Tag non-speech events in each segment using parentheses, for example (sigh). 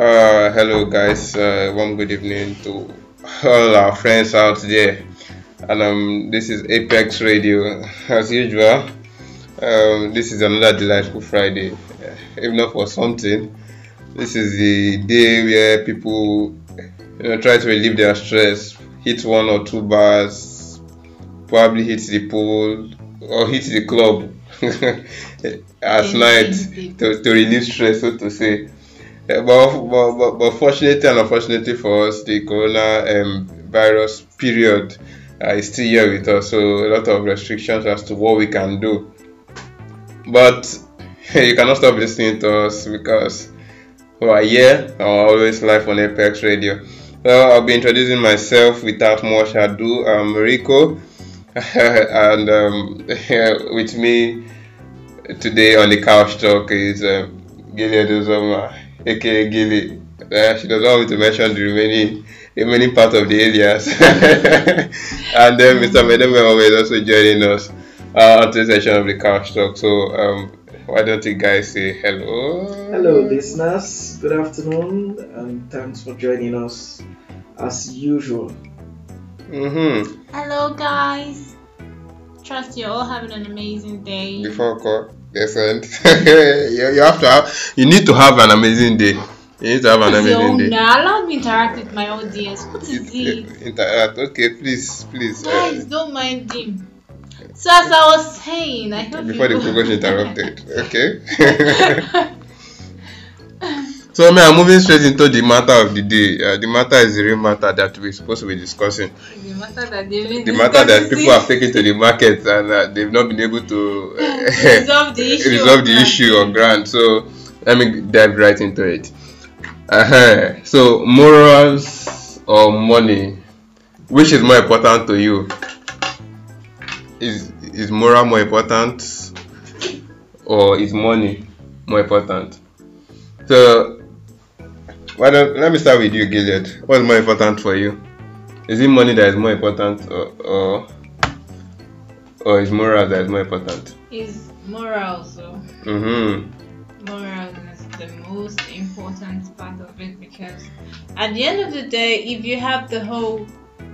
Uh, hello, guys. Uh, one good evening to all our friends out there. And um, this is Apex Radio, as usual. Um, this is another delightful Friday. Uh, if not for something, this is the day where people, you know, try to relieve their stress, hit one or two bars, probably hit the pool or hit the club (laughs) at night to, to relieve stress, so to say. Uh, but, but, but, but fortunately and unfortunately for us, the corona um, virus period uh, is still here with us, so a lot of restrictions as to what we can do. But (laughs) you cannot stop listening to us because we are here, are always live on Apex Radio. Well, I'll be introducing myself without much ado. I'm Rico, (laughs) and um, (laughs) with me today on the couch talk is um, Gilead Uzoma, aka Gilly. Uh, she doesn't want me to mention the remaining remaining part of the alias. (laughs) and then Mr. Medeme is also joining us uh, on this session of the couch talk. So um, why don't you guys say hello? Hello, listeners. Good afternoon, and thanks for joining us as usual. Mm-hmm. Hello, guys. Trust you're all having an amazing day. Before call, decent. (laughs) you, you have to have. You need to have an amazing day. You need to have an amazing day. now? Allow me to interact with my audience. What is it? Interact. Okay, please, please. uh, Guys, don't mind him. So as I was saying, I hope before the program (laughs) interrupted. Okay. (laughs) so, man, I'm moving straight into the matter of the day. Uh, the matter is the real matter that we're supposed to be discussing. the matter that they've The matter that people have taken to the market and uh, they've not been able to uh, (laughs) resolve the (laughs) issue. resolve of the issue on ground. So, let me dive right into it. uh So, morals or money, which is more important to you? Is is moral more important, or is money more important? So, why don't let me start with you, Gilead. What's more important for you? Is it money that is more important, or or, or is moral that is more important? Is morals, so Mm-hmm. morals is the most important part of it because at the end of the day, if you have the whole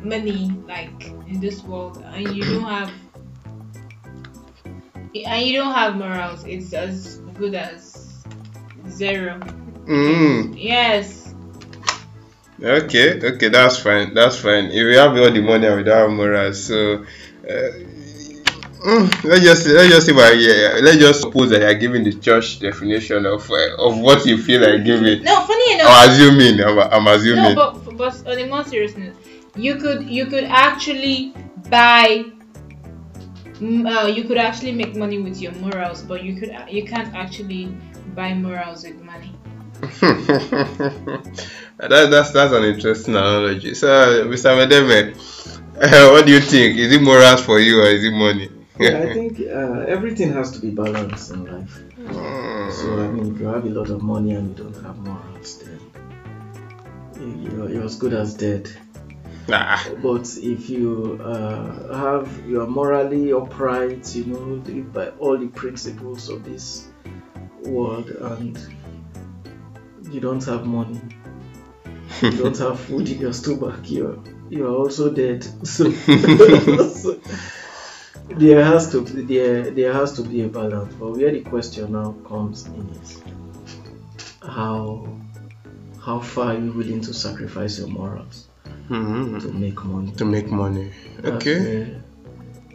money like in this world and you don't have and you don't have morals, it's as good as zero. Mm. Yes. Okay, okay, that's fine. That's fine. If we have all the money we don't have morals, so uh, mm, let's just let's just see what yeah, let's just suppose that you're giving the church definition of uh, of what you feel like giving. No, funny enough. I'm assuming. I'm, I'm no, assuming. but but on a more serious note, you could you could actually buy. mm, Uh, you could actually make money with your morals, but you could you can't actually buy morals with money. (laughs) that, that's that's an interesting analogy. So, Mr. Medeme, (laughs) what do you think? Is it morals for you or is it money? (laughs) Yeah, I think uh, everything has to be balanced in life. Mm. So, I mean, if you have a lot of money and you don't have morals, then you- you're, you're as good as dead. Nah. But if you uh, have you are morally upright, you know, by all the principles of this world, and you don't have money, you don't have food in your stomach, you're you are also dead. So, so (laughs) there has to there there has to be a balance. But where the question now comes in is how how far are you willing to sacrifice your morals Mhm. to make money? To make money. That's Okay. where-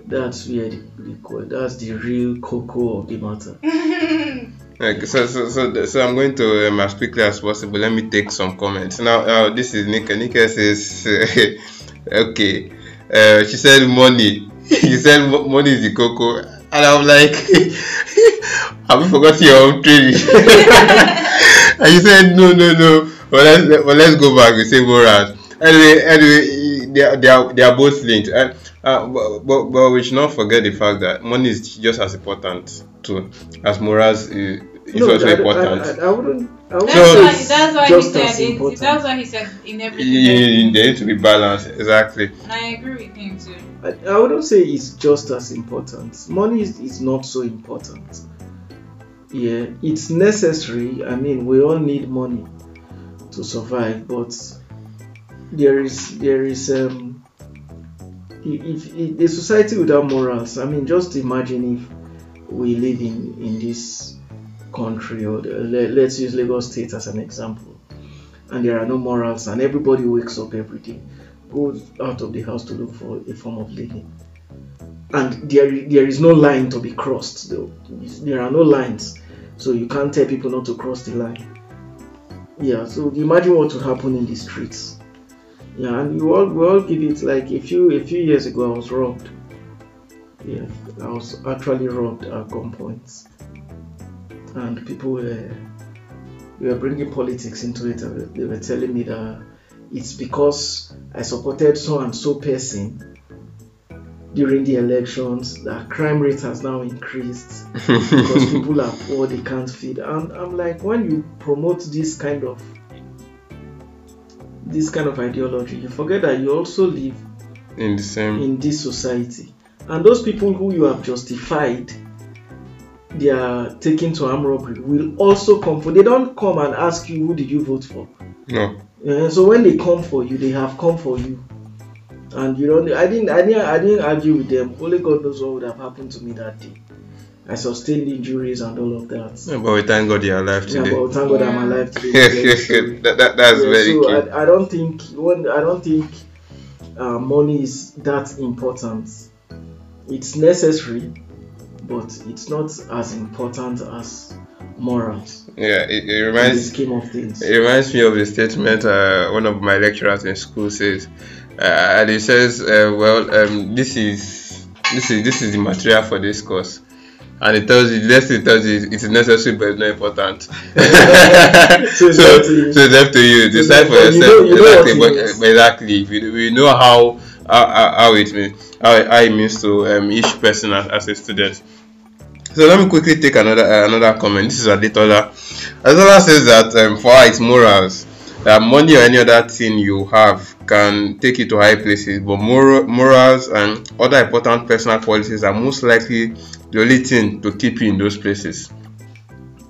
that's where the, the that's the real cocoa of the matter. (laughs) Okay, so, so, so, so I'm going to, um, as quickly as possible, let me take some comments. Now, uh, this is Nika. Nika says, (laughs) okay, uh, she said money. (laughs) you said money is the cocoa. And I'm like, (laughs) have you forgotten your own training? and you said, no, no, no. But let's, but let's go back. We say morals. Anyway, anyway, they are, they are, they are both linked. And, uh, but, but, but we should not forget the fact that money is just as important too as morals is, is no, also I, important. I, I, I wouldn't. I wouldn't That's So- why that's why he said it, important. that's why he said in everything. You- they need to be balanced, exactly. And I agree with him too. I, I wouldn't say it's just as important. Money is, is not so important. Yeah, it's necessary. I mean, we all need money, to survive. But there is there is um, if, if a society without morals, I mean, just imagine if we live in in this country or the, let, let's use Lagos State as an example, and there are no morals, and everybody wakes up every day, goes out of the house to look for a form of living, and there there is no line to be crossed. Though there are no lines, so you can't tell people not to cross the line. Yeah, so imagine what would happen in the streets. Yeah, and you all we all give it like a few a few years ago I was robbed. Yeah, I was actually robbed at gunpoint, and people were we were bringing politics into it. and They were telling me that it's because I supported so and so person during the elections that crime rate has now increased because (laughs) people are poor, they can't feed. And I'm like, when you promote this kind of this kind of ideology, you forget that you also live in the same. in this society. And those people who you have justified their taking to armed robbery will also come for they don't come and ask you who did you vote for. no. Uh, so when they come for you, they have come for you. And you know, I didn't, I didn't, I didn't argue with them. Only God knows what would have happened to me that day. I sustained injuries and all of that. Yeah, but we thank God you're alive today. Yeah, today. but thank God I'm alive today. (laughs) that, that, that's Yeah, very so key. I, I don't think when I don't think uh, money is that important. It's necessary, but it's not as important as morals Yeah, it, it reminds scheme of things. It reminds me of the statement uh, one of my lecturers in school says, uh, and he says, uh, "Well, um, this is this is this is the material for this course." And it tells you, let's it tells you it's necessary but it's not important. (laughs) (laughs) so, it's left to you. so it's left to you. Decide for you know- yourself. you know what exactly, but, exactly. We, we know how how, how how it means how, how it means to um, each person as, as a student. So let me quickly take another uh, another comment. This is Adetola. Adetola says that um, for her it's morals. That money or any other thing you have can take you to high places, but moral, morals and other important personal qualities are most likely the only thing to keep you in those places.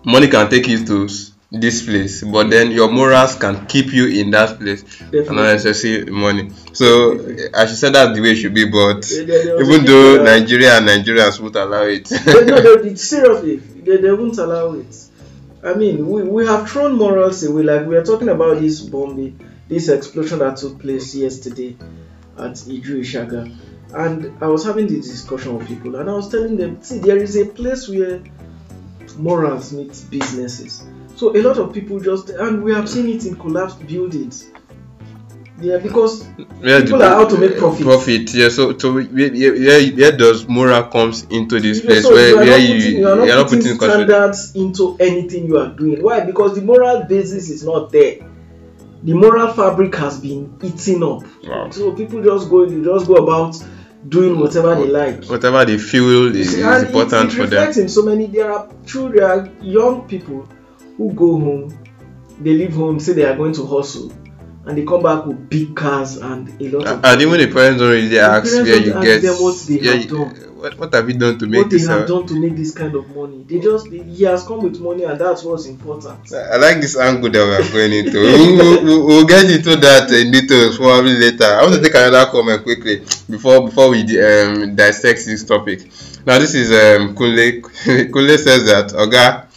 Money can take you to this place, but then your morals can keep you in that place, and not Definitely. necessarily money. So, as she said, that's the way it should be. But even though Nigeria and Nigerians won't allow it. (laughs) They- no, seriously, they, they won't allow it. I mean, we, we have thrown morals away. Like we are talking about this bombing, this explosion that took place yesterday at Iju Ishaga. And I was having this discussion with people, and I was telling them, see, there is a place where morals meet businesses. So a lot of people just, and we have seen it in collapsed buildings. Yeah, because Where People the- are out to make uh, profit. Profit, yeah. So, so where, where, where, does moral comes into this You know, place so where, you are where not you, putting, you are not you're not putting putting standards into anything you are doing. Why? Because the moral basis is not there. The moral fabric has been eaten up. Wow. So people just go, they just go about doing whatever they like. Whatever they feel is, is important it, it for them. in so many. There are are young people who go home, they leave home, say they are going to hustle, and they come back with big cars and a lot of. And even the parents don't really ask where you get. them what they yeah, have you- done. What, what have you done to make what they this? have uh, done to make this kind of money. They just he has come with money and that's what's important. I like this angle that we are going into. we'll, we'll, we'll get into that in details probably later. I want to take another comment quickly before before we um, dissect this topic. Now this is um, Kunle. (laughs) Kunle says that Oga,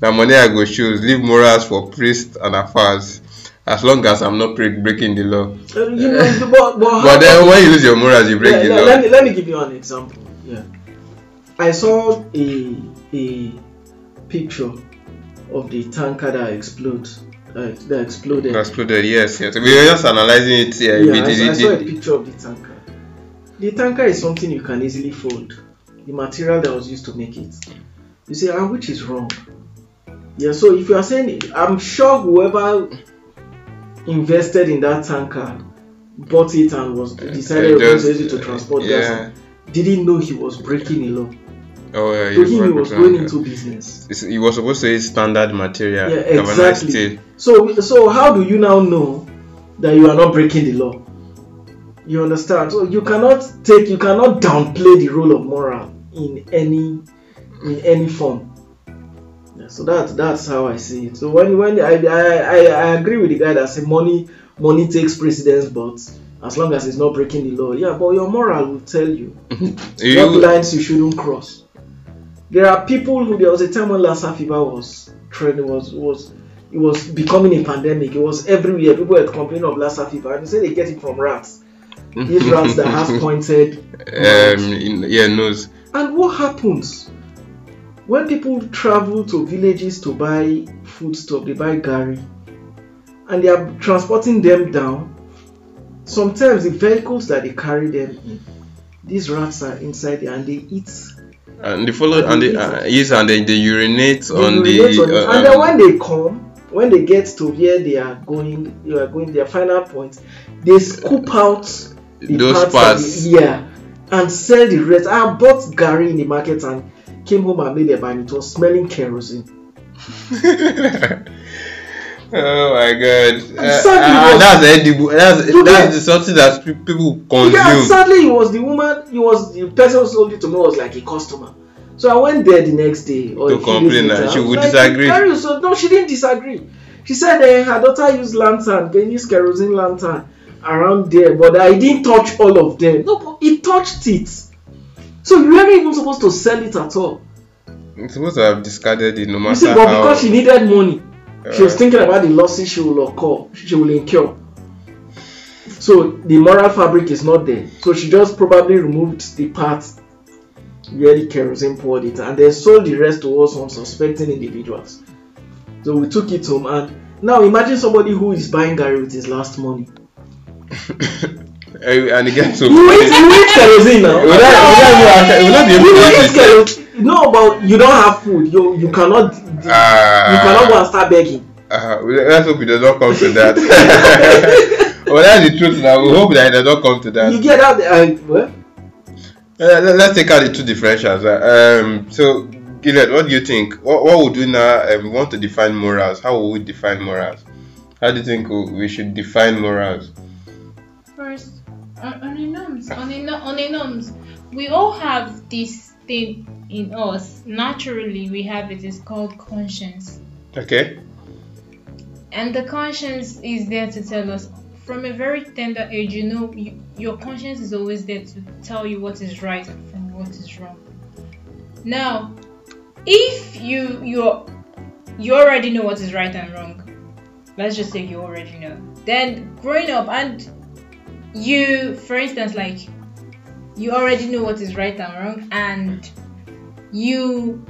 the money I go choose, leave morals for priests and affairs. As long as I'm not break, breaking the law. Uh, you know, but, but, (laughs) But then when you lose your morals, you break let, the let- law. let me, let me give you an example. Yeah, I saw a a picture of the tanker that exploded. Uh, that exploded. Exploded, yes, yes. We were just analyzing it here. yeah, It- I, it- saw- I saw a picture of the tanker. The tanker is something you can easily fold. The material that was used to make it. You say, and which is wrong? Yeah, so if you are saying, I'm sure whoever invested in that tanker bought it and was decided to use just- it to transport yeah. gas. Didn't know he was breaking a law. Oh, yeah, To him, he was going into business. It's, it was supposed to be standard material. Yeah, exactly. So, so how do you now know that you are not breaking the law? You understand? So you cannot take, you cannot downplay the role of moral in any, in any form. So that that's how I see it. So when when I, I I agree with the guy that say money money takes precedence, but as long as it's not breaking the law, yeah. But your moral will tell you (laughs) what lines you shouldn't cross. There are people who there was a time when Lassa fever was trending was was it was becoming a pandemic. It was everywhere. People were complaining of Lassa fever, and they say they get it from rats. These rats that have (laughs) pointed um, in, yeah, nose. and what happens when people travel to villages to buy foodstuff, they buy gari, and they are transporting them down? Sometimes the vehicles that they carry them in, these rats are inside there and they eat. And they follow and they uh, yes, and they, they urinate They on urinate the. on uh, and then um, when they come, when they get to where they are going, they are going their final point, they scoop out the those parts, parts. That, yeah, and sell the rest. I bought gari in the market and came home and made a and it was smelling kerosene. (laughs) oh my god! Uh, ah, that's edible. That's Look that's at- something that pe- people Yeah, consume. sadly, it was the woman. It was the person who sold it to me was like a customer. So I went there the next day or To complain later. she would like, disagree. So no, she didn't disagree. She said eh, her daughter used lantern, they used kerosene lantern around there, but I didn't touch all of them. No, but it touched it. So you weren't even supposed to sell it at all. You're supposed to have discarded it no matter You see, but how. because she needed money, she was uh, thinking about the losses she will occur, she will incur. So the moral fabric is not there. So she just probably removed the part where the kerosene poured it and then sold the rest to us unsuspecting individuals. So we took it home and now imagine somebody who is buying gari with his last money. (laughs) eh, and it gets to. You eat, you eat kerosene now. Will that- will that be- will that be You able to eat eat kerosene. No, but you don't have food. You you cannot you Ah. cannot go and start begging. Uh, let's hope it does not come to that. (laughs) well, that's the truth now. We hope that it does not come to that. You get out uh, well, Uh, let- let's take out the two differentials. Uh, um, so, Gilead, what do you think? What, what would we now um, we want to define morals? How will we define morals? How do you think we we should define morals? First, on, the norms, on the, on norms, we all have this thing in us. Naturally, we have it. It's called conscience. Okay. And the conscience is there to tell us from a very tender age, you know, you, your conscience is always there to tell you what is right from what is wrong. Now, if you you you already know what is right and wrong, let's just say you already know. Then growing up and you, for instance, like you already know what is right and wrong, and you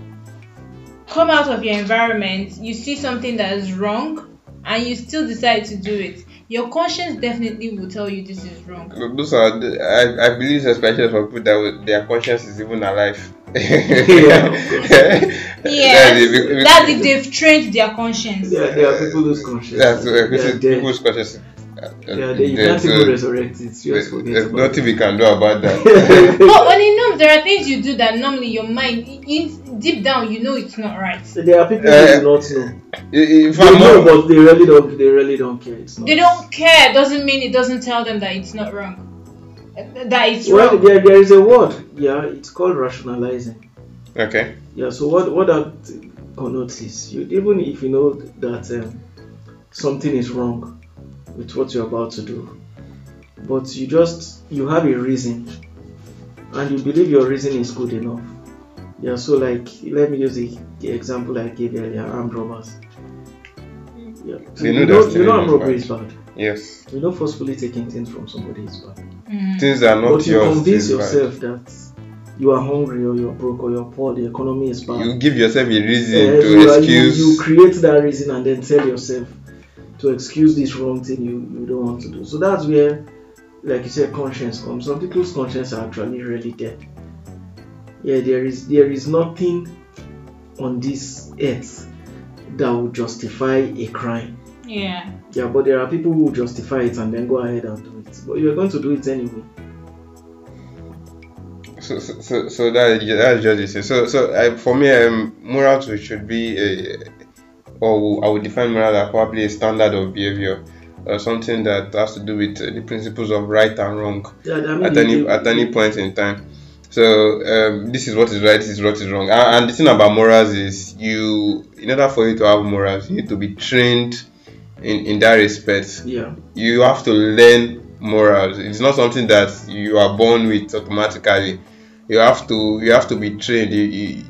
come out of your environment, you see something that is wrong, and you still decide to do it, your conscience definitely will tell you this is wrong. Those are, the, I, I believe, especially for people that their conscience is even alive. Yeah. (laughs) Yes, That's if they've trained their conscience. there, there are people whose conscience. That's uh, they are this people's conscience. Uh, Yeah, they, you can't so even resurrect it. Just there's, forget there's about nothing we can do about that. (laughs) But on a norm, there are things you do that normally your mind, in, deep down, you know it's not right. there are people Uh, who do not know. if They I'm know, not, but they really don't. They really don't care. It's not. They don't care. Doesn't mean it doesn't tell them that it's not wrong. That it's Well, wrong. there, there is a word. Yeah, it's called rationalizing. okay. Yeah. So what what that connotes is you even if you know that um, something is wrong with what you're about to do, but you just you have a reason, and you believe your reason is good enough. Yeah. So like let me use the, the example I gave earlier, armed robbers. Yeah. So They you that know, you know armed robbery is bad. Yes. You know forcefully taking things from somebody is bad. Mm. Things are not but you convince is bad. yourself that you are hungry or you're broke or you're poor, the economy is bad. You give yourself a reason Eh, to you, are- you- excuse. you create that reason and then tell yourself to excuse this wrong thing you, you don't want to do. So that's where, like you said, conscience comes. Some people's conscience are actually really dead. Yeah, there is there is nothing on this earth that would justify a crime. Yeah. Yeah, but there are people who justify it and then go ahead and do it. But you're going to do it anyway. So, so, so, so that that's just it. So, so I, for me, um, morals should be a, or I would define moral as probably a standard of behavior, or something that has to do with uh, the principles of right and wrong Yeah, at any at any point in time. So um, this is what is right, this is what is wrong. And, and the thing about morals is you, in order for you to have morals, you need to be trained in in that respect. Yeah. You have to learn morals. It's not something that you are born with automatically. You have to you have to be trained you, you,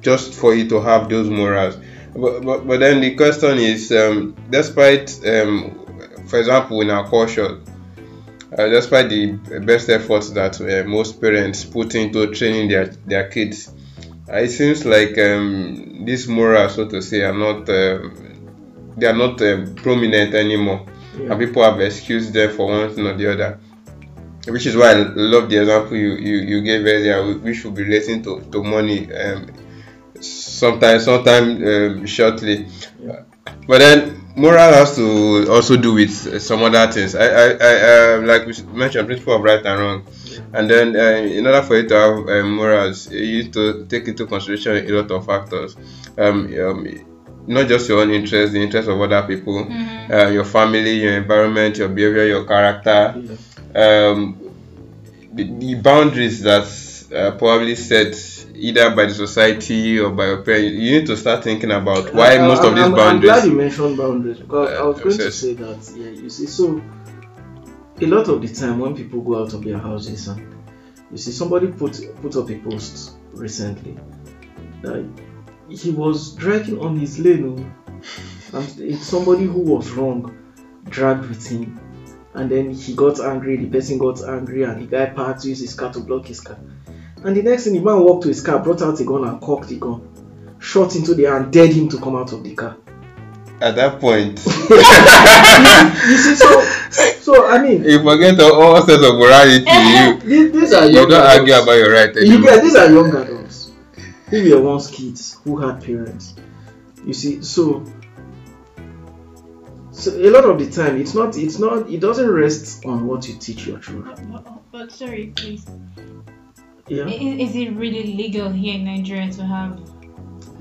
just for you to have those morals. But, but, but then the question is, um, despite, um, for example, in our culture, uh, despite the best efforts that uh, most parents put into training their, their kids, uh, it seems like um, these morals, so to say, are not um, they are not uh, prominent anymore, Yeah. and people have excused them for one thing or the other. Which is why I love the example you, you, you gave earlier, which should be relating to, to money. Um, sometime sometime um, shortly Yeah. but then moral has to also do with uh, some other things i i, I uh, like we mentioned principle of right and wrong and then uh, in order for you to have uh, morals you need to take into consideration a lot of factors um, um not just your own interest the interest of other people Mhm. uh, your family your environment your behavior your character Yeah. um, the, the boundaries that uh, probably set either by the society or by your parents, you need to start thinking about uh, why I- most I'm, of these I'm, I'm boundaries. glad you mentioned boundaries because uh, I was Uh, going to say that. Yeah, you see, so a lot of the time when people go out of their houses and you see somebody put put up a post recently that he was dragging on his lane oh, and it's somebody who was wrong dragged with him and then he got angry the person got angry and the guy parked used his car to block his car and the next thing the man walked to his car brought out a gun and cocked the gun shot into the air and dared him to come out of the car At that point, (laughs) you see so so i mean you forget all, all sense of morality. (laughs) you these, these are you don't argue about your right you anymore. get these are young adults who were once kids who had parents you see so so a lot of the time it's not it's not it doesn't rest on what you teach your children But, but- but sorry, please. Yeah I- Is, it really legal here in Nigeria to have?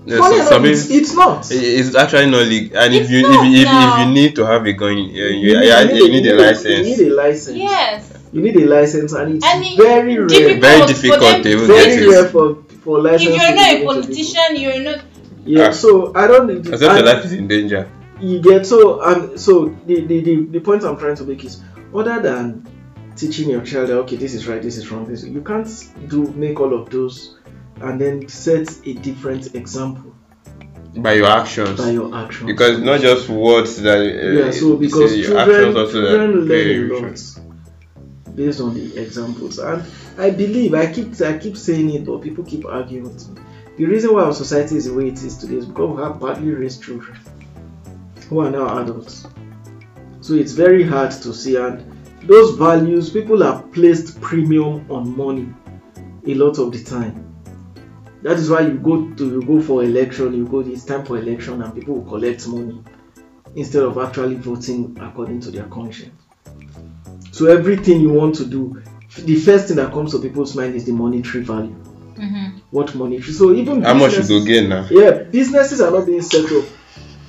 Yeah, Funny so enough, it's, it's not it's actually not legal, and if It's you if, you- if, now. if you need to have a gun, you, you, You you, need- you need a license. you need a license Yes. you need a license and it's And it- very rare difficult Very difficult them to even get very rare for for license If you're not a given to people. politician, you're not. yeah Ah. so i don't As if your life is in danger. you get so and so the, the the the point i'm trying to make is other than teaching your child that, okay this is right this is wrong this you can't do make all of those and then set a different example by your actions. by your actions. Because not just words that uh, yeah so because children actions also that children learn a lot based on the examples. And i believe i keep i keep saying it but people keep arguing with me. The reason why our society is the way it is today is because we have badly raised children who are now adults. So it's very hard to see and those values people have placed premium on money a lot of the time. That is why you go to you go for election you go it's time for election and people will collect money instead of actually voting according to their conscience. So everything you want to do the first thing that comes to people's mind is the monetary value. Mhm. what monetary so even how much you go gain now? Yeah businesses are not being set up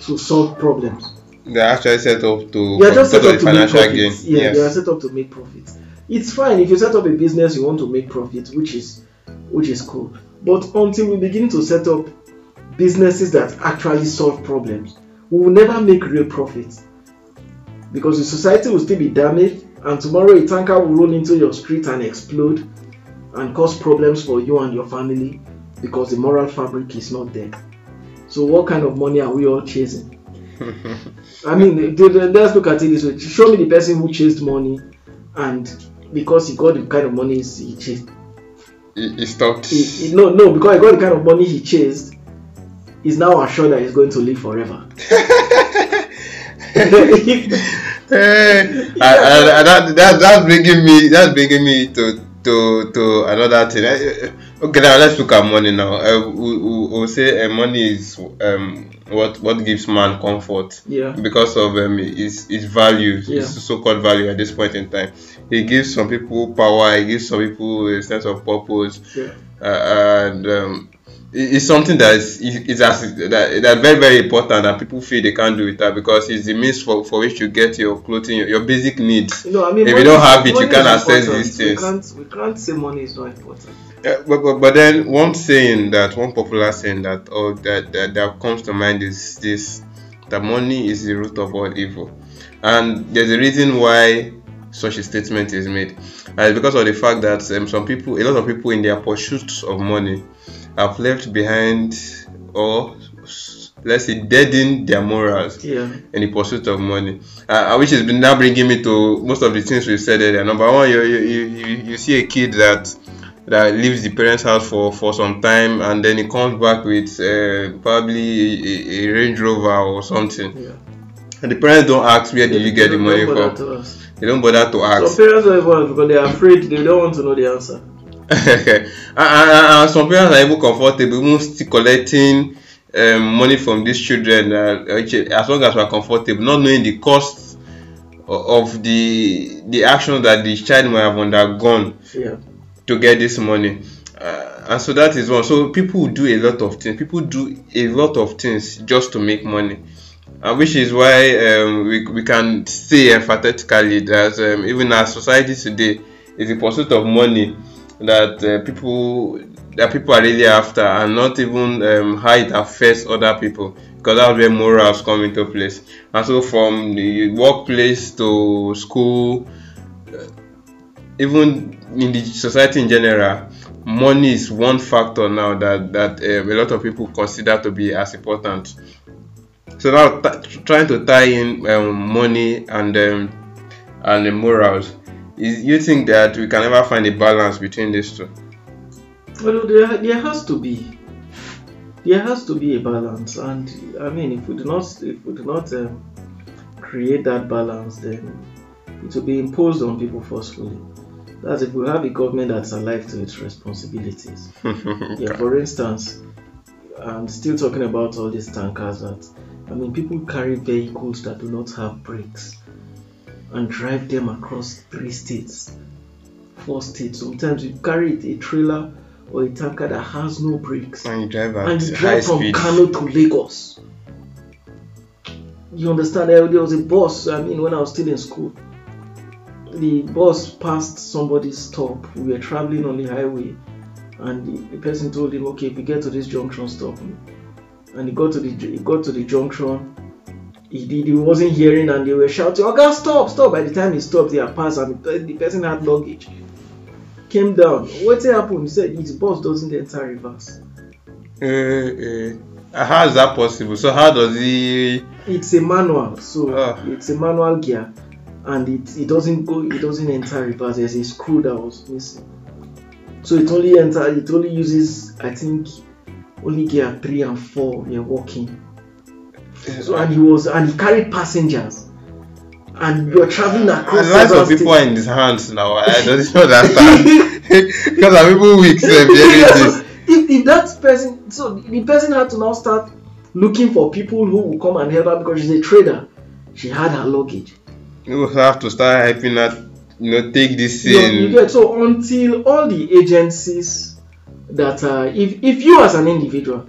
to solve problems they're actually set up to are just set up to make profits. Yeah, they are set up to make profits. It's fine if you set up a business you want to make profits, which is which is cool. But until we begin to set up businesses that actually solve problems, we will never make real profits. Because the society will still be damaged, and tomorrow a tanker will roll into your street and explode and cause problems for you and your family because the moral fabric is not there. So, what kind of money are we all chasing? I mean, let's look at it this way. Show me the person who chased money, and because he got the kind of money he chased, he, it stopped he, he- no, no, because he got the kind of money he chased, he's now assured that he's going to live forever. hey, and, and, and that, that that's bringing me that's bringing me to to to another thing. Eh, eh, okay now let's look at money now. Uh, we, we, we'll say uh, money is um what what gives man comfort. Yeah, because of um, its, its value, Yeah. its so-called value at this point in time. It gives some people power, it gives some people a sense of purpose, yeah, uh, and um, it's something that is, is as, that, that's very very important that people feel they can't do without because it's the means for, for which you get your clothing, your, your basic needs. know, I mean, If you don't is- have it, you can't is access these things. We can't, we can't say money is not important. Yeah, but, but but then one saying that one popular saying that or that, that that comes to mind is this that money is the root of all evil, and there's a reason why such a statement is made, and it's because of the fact that um, some people, a lot of people in their pursuit of money, have left behind or let's say deaden their morals Yeah. in the pursuit of money. Uh, which has been now bringing me to most of the things we said earlier. Number one, you you, you, you see a kid that that leaves the parents' house for, for some time and then he comes back with uh, probably a, a Range Rover or something. Yeah. And the parents don't ask where did you get the money from. They don't bother to Some ask. parents don't because they are afraid. They don't want to know the answer. (laughs) and, some parents are even comfortable, even still collecting um, money from these children uh, as long as we are comfortable, not knowing the cost of the the action that the child might have undergone Yeah. to get this money. Uh, and so that is one. So people do a lot of things. People do a lot of things just to make money. And which is why um, we, we can say emphatically that um, even our society today is the pursuit of money that uh, people that people are really after and not even um, how it affects other people because that's where morals come into place. And so from the workplace to school even in the society in general, money is one factor now that that um, a lot of people consider to be as important. So now trying to tie in um, money and um, and the morals, is you think that we can ever find a balance between these two? Well, there, there has to be. There has to be a balance, and I mean, if we do not, if we do not um, create that balance, then it will be imposed on people forcefully. That's if we have a government that's alive to its responsibilities. (laughs) Yeah, for instance, I'm still talking about all these tankers that I mean people carry vehicles that do not have brakes and drive them across three states, four states. Sometimes you carry a trailer or a tanker that has no brakes and you drive and you drive from speed. Kano to Lagos. You understand? There was a bus. I mean, when I was still in school, the bus passed somebody's stop. We were traveling on the highway, and the, the person told him, "Okay, if we get to this junction, stop me." And he got to the he got to the junction. He did. He wasn't hearing, and they were shouting, "Oh God, stop, stop!" By the time he stopped, they had passed, and the, person had luggage. Came down. What happened? He said his bus doesn't enter reverse. Uh, uh, how is that possible? So how does he? it's a manual so Ah. it's a manual gear and it, it doesn't go it doesn't enter reverse there's a screw that was missing so it only enter it only uses i think only gear three and four they're working so and he was and he carried passengers and you're traveling across The lots several of people are in his hands now. I don't (laughs) understand (laughs) because people weak sef hearing Yeah, this. so if, if that person so the person had to now start looking for people who will come and help her because she's a trader she had her luggage You will have to start helping that. You know, take this in. so until all the agencies that uh, if if you as an individual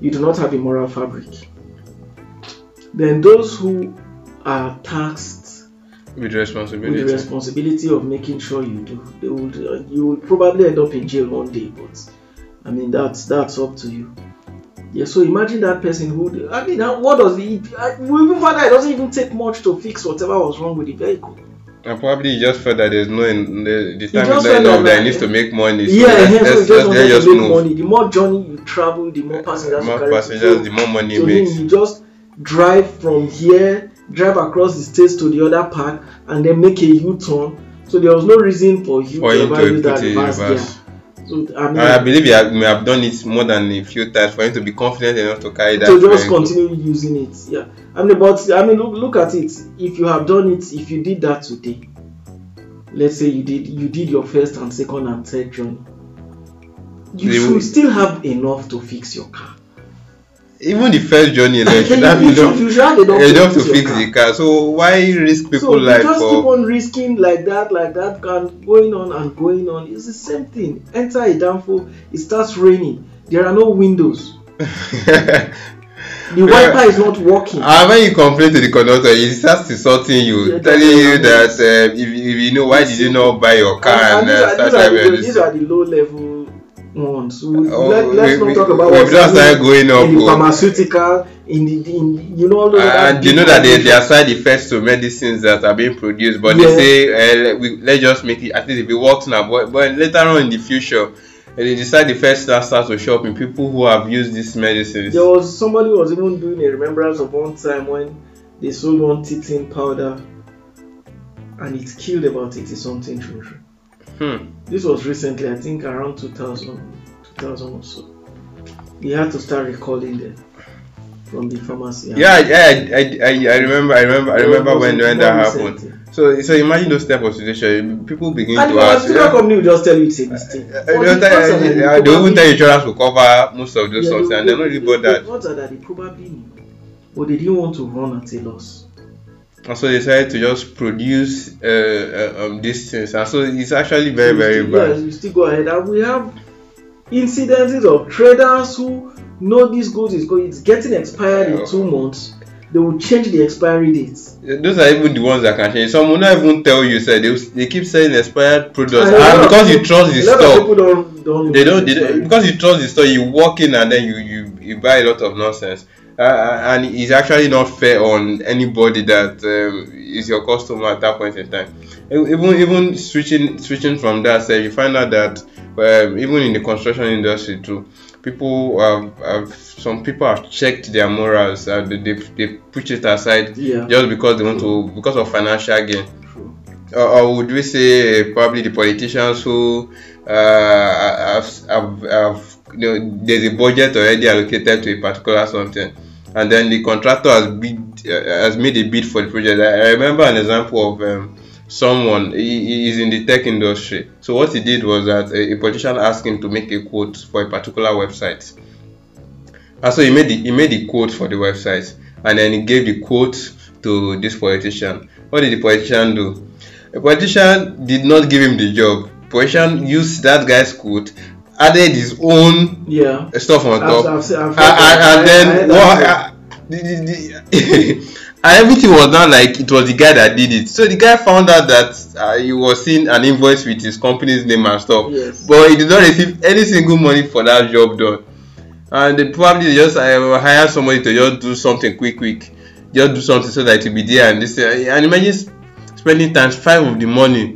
you do not have a moral fabric then those who are tasked with with responsibility. the responsibility of making sure you do they would uh, you will probably end up in jail one day but i mean that's that's up to you yeah so imagine that person who i mean uh, what does the I, we even found it doesn't even take much to fix whatever was wrong with the vehicle and probably he just felt that there's no in, the, the time is not enough that, he needs to make money. So yeah, yeah, so he just wanted to make move. money. The more journey you travel, the more passengers More you carry. passengers, So- the more money he so makes. you just drive from here, drive across the states to the other park, and then make a U-turn. So there was no reason for you For to ever use that reverse gear. So I mean, And I believe have, may have done it more than a few times for him to be confident enough to carry that. to just vehicle. continue using it. Yeah, I mean, but I mean, look, look at it. If you have done it, if you did that today, let's say you did you did your first and second and third journey, you They should will- still have enough to fix your car. Even the first journey (laughs) have you should, enough, enough, to fix the car. So why risk people so you life just keep for? on risking like that, like that, and going on and going on. It's the same thing. Enter a downfall, it starts raining. There are no windows. (laughs) The wiper is not working. And when you complain to the conductor, he starts insulting you, Yeah, telling you that uh, if, if you know why did you not buy your car and, and, and uh, start driving these are the low level ones. We, Oh, let, let's we- not talk about we what's happening going up, in the oh. pharmaceutical, in the in you know and you big know that there, there are side effects to medicines that are being produced but Yeah. they say uh, let, we, let's just make it at least if it works now but, but later on in the future uh, the side effects that start to show up in people who have used these medicines There was somebody was even doing a remembrance of one time when they sold one teething powder and it killed about 80 something children. Hmm. This was recently, I think around 2000, 2000 or so. They had to start recalling them from the pharmacy. yeah yeah I, I, I remember i remember i remember when, when that happened so so imagine those type of situation people begin And to the ask pharmaceutical yeah, company will just tell you it's a mistake. uh, But they'll the tell- fact that they uh, they even tell insurance will cover most of those Yeah, something and they're not really bothered The fact that they probably knew, but they didn't want to run at a loss. And so they decided to just produce uh, uh, um, these things and so it's actually very So very still, bad Yes, we still go ahead, and we have incidences of traders who know this goods is going, it's getting expired Yeah. in two months. They will change the expiry dates. those are even the ones that can change some will not even tell you say they, they keep selling expired products And and because you trust the store don't don't. they don't, they don't because you trust the store you walk in and then you you, you buy a lot of nonsense uh, and it's actually not fair on anybody that um, is your customer at that point in time. Even even switching switching from that say you find out that um, even in the construction industry too people have, have some people have checked their morals and they, they, they push it aside Yeah. just because they want to because of financial gain. Or, or would we say uh, probably the politicians who uh, have, have, have you know there's a budget already allocated to a particular something and then the contractor has bid uh, has made a bid for the project. I, I remember an example of um, someone he, is in the tech industry. So what he did was that a, a politician asked him to make a quote for a particular website. And so he made the he made the quote for the website and then he gave the quote to this politician. What did the politician do? The politician did not give him the job. Politician used that guy's quote added his own Yeah. stuff on top. I've seen- I've and, heard that. and, and I- I then what the, the, the, (laughs) and everything was not like it was the guy that did it. So the guy found out that uh, he was seeing an invoice with his company's name and stuff. Yes. but he did not receive any single money for that job done. And they probably just uh, hire somebody to just do something quick quick. Just do something so that it will be there and this uh, and imagine spending times five of the money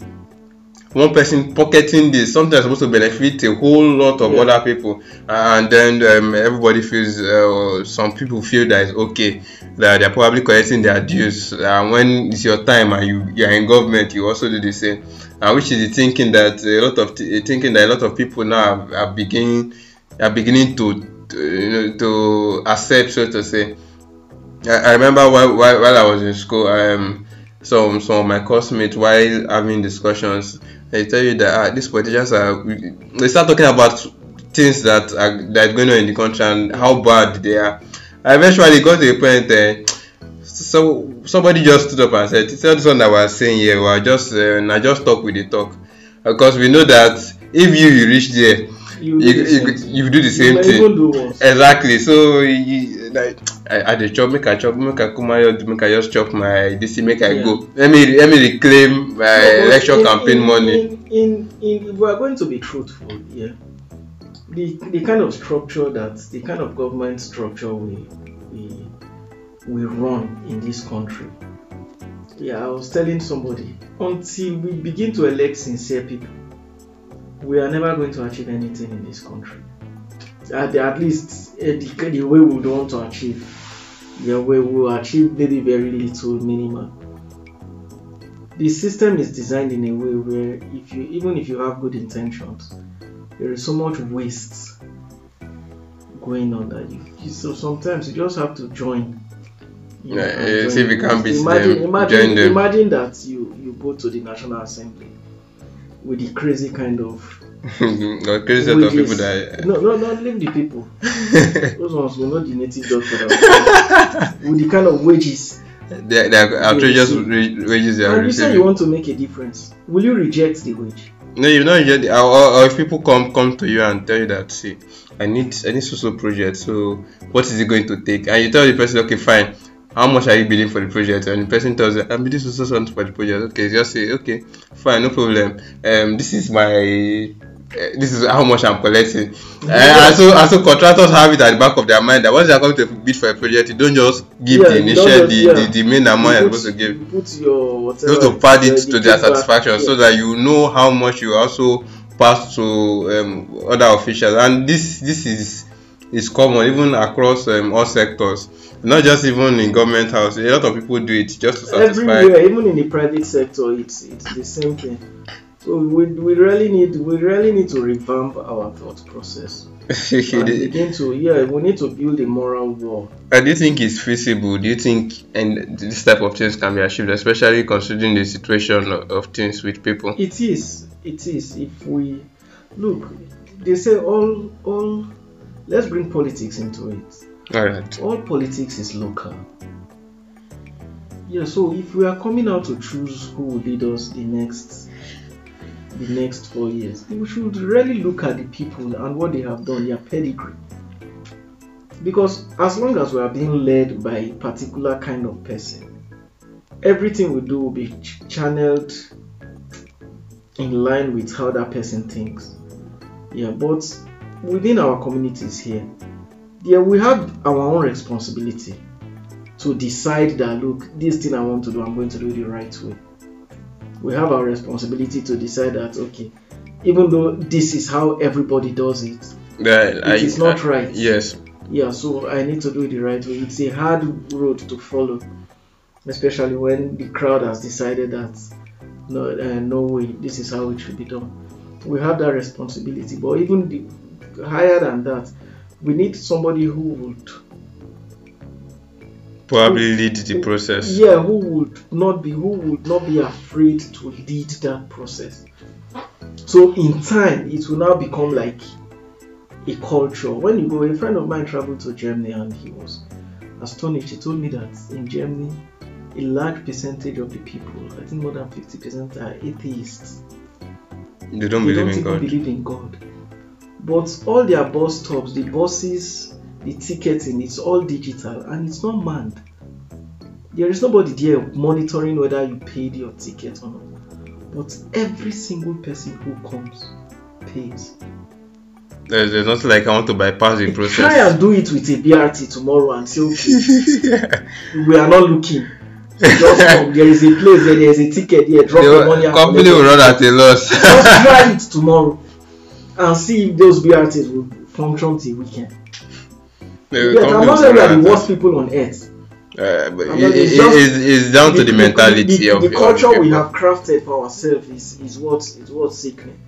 one person pocketing this something that's supposed to benefit a whole lot of Yeah. other people. And then um, everybody feels uh, some people feel that it's okay that they're probably collecting their dues. And when it's your time and you you're in government you also do the same. And which is the thinking that a lot of t- thinking that a lot of people now are, are beginning are beginning to, to you know to accept so to say. I, I remember while, while while I was in school um some some of my classmates while having discussions they tell you that ah, these politicians are they start talking about things that are that are going on in the country and how bad they are. I eventually got to a point uh, so somebody just stood up and said tell this one that we're saying here we're just uh, na just talk with the talk. Because we know that if you, you reach there You, you, do the you, same. you do the You same may thing. do exactly. So you, like I, dey chop make I chop make I come out make I just chop my thing, make I Yeah. go let me let me reclaim my election campaign money. In, in, we are going to be truthful here, the, the kind of structure that the kind of government structure we we we run in this country. Yeah, I was telling somebody until we begin to elect sincere people, we are never going to achieve anything in this country. At, at least eh, the, the way we would want to achieve, the way we will achieve maybe very little minimal the system is designed in a way where if you even if you have good intentions there is so much waste going on that you, you so sometimes you just have to join. You Yeah, eh, see if you can beat imagine them, imagine imagine that you you go to the national assembly with the crazy kind of Got crazy set of people that no no no leave the people (laughs) those ones will not the native doctor that (laughs) will- with the kind of wages they they are outrageous wages they are and you say you want to make a difference will you reject the wage No, you know yet, or, or, if people come come to you and tell you that see, I need I need social project. So what is it going to take? And you tell the person, okay, fine. How much are you bidding for the project? And the person tells you, I'm bidding so so so for the project. Okay, just say, okay, fine, no problem. Um, this is my this is how much I'm collecting. Uh, and so so contractors have it at the back of their mind that once they are coming to bid for a project, you don't just give Yeah, the initial the, just- the, yeah. the main amount You put- supposed to give. you Put your whatever. just to pad it uh, to the their satisfaction yeah. so that you know how much you also pass to um, other officials and this this is is common even across um, all sectors not just even in government house a lot of people do it just to satisfy everywhere even in the private sector it's it's the same thing so we, we really need we really need to revamp our thought process (laughs) and begin to yeah we need to build a moral wall And do you think it's feasible? Do you think and this type of things can be achieved, especially considering the situation of, of things with people? it is it is if we look they say all all let's bring politics into it All right. all politics is local yeah so if we are coming out to choose who will lead us the next the next four years we should really look at the people and what they have done their pedigree because as long as we are being led by a particular kind of person everything we do will be ch- channeled in line with how that person thinks yeah but within our communities here yeah, we have our own responsibility to decide that look, this thing I want to do, I'm going to do it the right way. We have our responsibility to decide that okay, even though this is how everybody does it, I- it is not I- right. Yes. Yeah, so I need to do it the right way. It's a hard road to follow, especially when the crowd has decided that no, uh, no way, this is how it should be done. We have that responsibility, but even the, higher than that, we need somebody who would Probably lead the process. yeah who would not be who would not be afraid to lead that process? So in time it will now become like a culture. When you go a friend of mine traveled to germany and he was astonished. He told me that in germany a large percentage of the people i think more than 50% are atheists. They don't they believe don't in believe in god. But all their bus stops the buses the ticketing it's all digital and it's not manned there is nobody there monitoring whether you paid your ticket or not but every single person who comes pays There's, there's nothing like I want to bypass the process. try and do it with a brt tomorrow and say okay (laughs) we are not looking just come there is a place there there is a ticket here drop the money the and company will run at a loss. just (laughs) try it tomorrow and see if those BRTs will function till weekend. The Yes, I'm company not saying we are the worst people on earth. Uh, but it, it, it's just- it's, it's down to the, mentality the, of the of culture we have crafted for ourselves is, is what is what's sickening.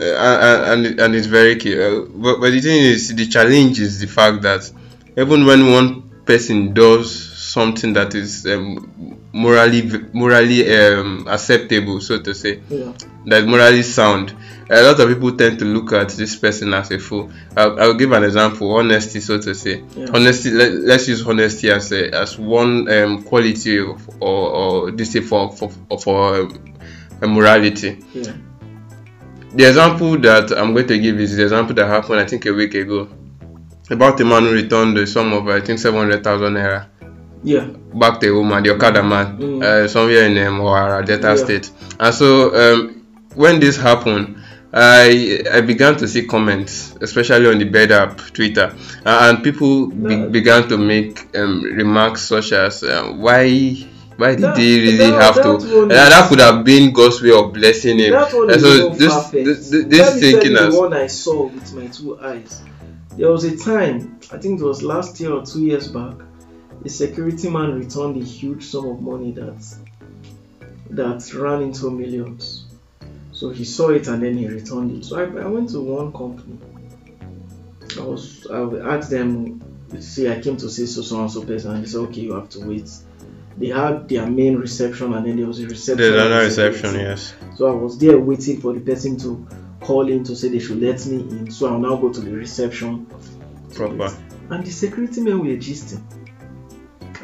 Uh, and, and and it's very key. Uh, but, but the thing is, the challenge is the fact that even when one person does something that is um, morally morally um, acceptable, so to say, Yeah. that morally sound, a lot of people tend to look at this person as a fool. I'll, I'll give an example: honesty, so to say. Yeah. Honesty. Let, let's use honesty as a, as one um, quality of, or or this for for for um, morality Yeah. the example that I'm going to give is the example that happened, I think, a week ago. About a man who returned the sum of, I think, 700,000 naira Yeah. back to a woman, the Okada man, Mm. uh, somewhere in um, Oghara, Delta Yeah. State. And so, um, when this happened, I I began to see comments, especially on the bird app, Twitter, uh, and people be- No. began to make um, remarks such as, uh, "Why, why did That- he really that- have that to?" Uh, that is- could have been God's way of blessing him. That one And so this, this, this, this thinking as the one I saw with my two eyes. There was a time, I think it was last year or two years back, a security man returned a huge sum of money that that ran into millions. So he saw it and then he returned it. So I, I went to one company. I was I asked them, see, I came to see so so and so person, and they said, okay, you have to wait. They had their main reception, and then there was a reception. there's another reception, yes. So I was there waiting for the person to call in to say they should let me in. So I'll now go to the reception. Proper. And the security men were gisting.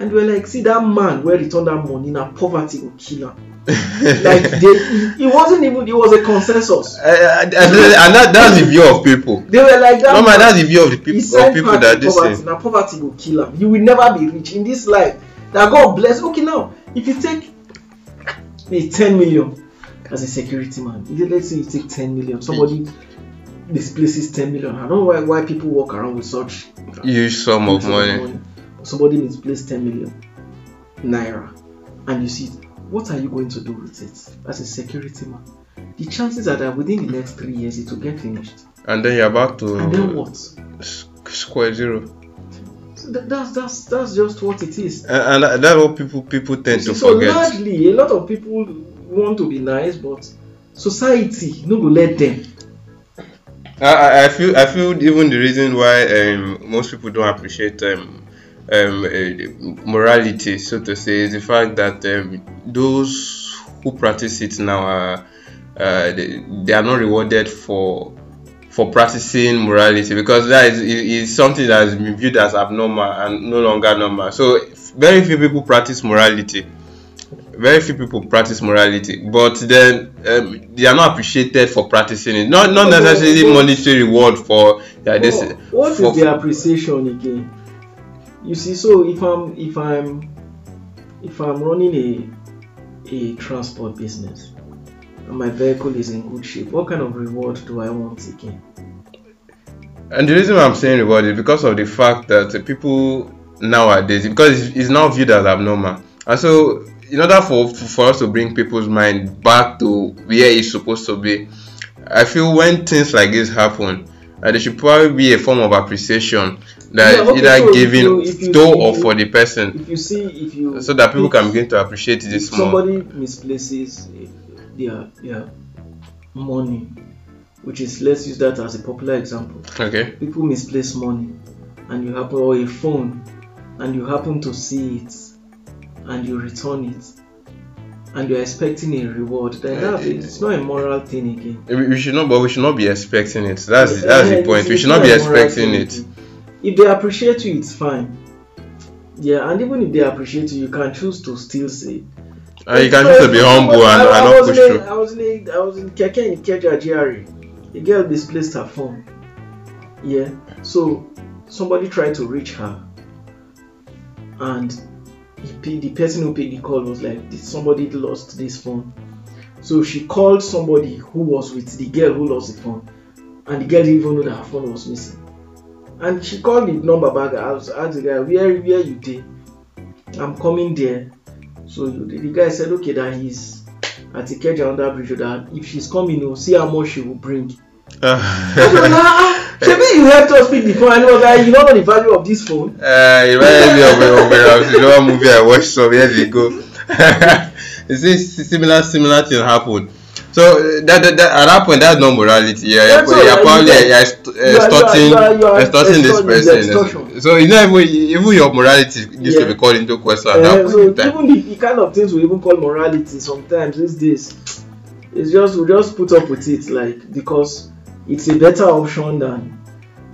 And they were like, see that man where returned that money now poverty will kill him. Like (laughs) they it wasn't even it was a consensus. Uh, and and that, that's the view of people. They were like that. No man, that's the view of the he people of people that this poverty. thing. Now poverty will kill him. You will never be rich in this life. That God bless. Okay, now if you take a 10 million as a security man. Let's say you take 10 million, somebody displaces 10 million. I don't know why, why people walk around with such Huge sum of huge money. Somebody misplaced 10 million naira, and you see. What are you going to do with it as a security man? The chances are that within the next three years it will get finished. And then you're about to And then what? square zero. So that, that's that's that's just what it is. And, and that's what people people tend to so forget. largely, a lot of people want to be nice, but society no go let them. I, I- I feel I feel even the reason why um, most people don't appreciate um, um, uh, morality, so to say, is the fact that um, those who practice it now are uh, they, they are not rewarded for for practicing morality because that is, is is something that has been viewed as abnormal and no longer normal. So very few people practice morality. Very few people practice morality, but then um, they are not appreciated for practicing it. Not not necessarily monetary reward for yeah, this. What- what for- is the appreciation again? You see, so if I'm if I'm if I'm running a a transport business and my vehicle is in good shape, what kind of reward do I want again? And the reason why I'm saying reward is because of the fact that people nowadays, because it's, it's now viewed as abnormal, and so in order for for us to bring people's mind back to where it's supposed to be, I feel when things like this happen, uh, there should probably be a form of appreciation that Yeah, okay, either so you- if you- to if or for the person, If you see, if you so that people can begin to appreciate this more. somebody misplaces eh, their their money, which is let's use that as a popular example. Okay. people misplace money and you happen or a phone and you happen to see it and you return it and you're expecting a reward then Uh, that, it's not a moral thing again We should not, but we should not be expecting it. That's Yeah, that's the point. We should not be expecting it. If they appreciate you it's fine yeah and even if they appreciate you you can choose to still say And you can choose to be humble and, I, and I not push through. I was in a, I was in Keke in Ikeja GRA. A girl misplaced her phone. Yeah. So somebody tried to reach her, and he, the person who paid the call was like, somebody lost this phone?" So she called somebody who was with the girl who lost the phone, and the girl didn't even know that her phone was missing. And she called the number back. I was asked the guy, "Where where you did?" I'm coming there. So the, the guy said, okay, that he's at the Ikeja under bridge. That if she's coming, we'll see how much she will bring. (laughs) I was like, ah, Shebi, you helped us pick the phone. And he was like, you know the value of this phone. Uh, it reminds me of of a, you know, a movie I watched some years ago. you see, similar similar thing happened. So uh, that, that, that at that point, that's not morality. Yeah, you're, you're probably yeah, get- exto- you are- you are- extorting, you are- you are extorting this person. So you know, even, even your morality needs to be called into question at Uh, that point so even the, the kind of things we even call morality sometimes these days, it's just we just put up with it like because it's a better option than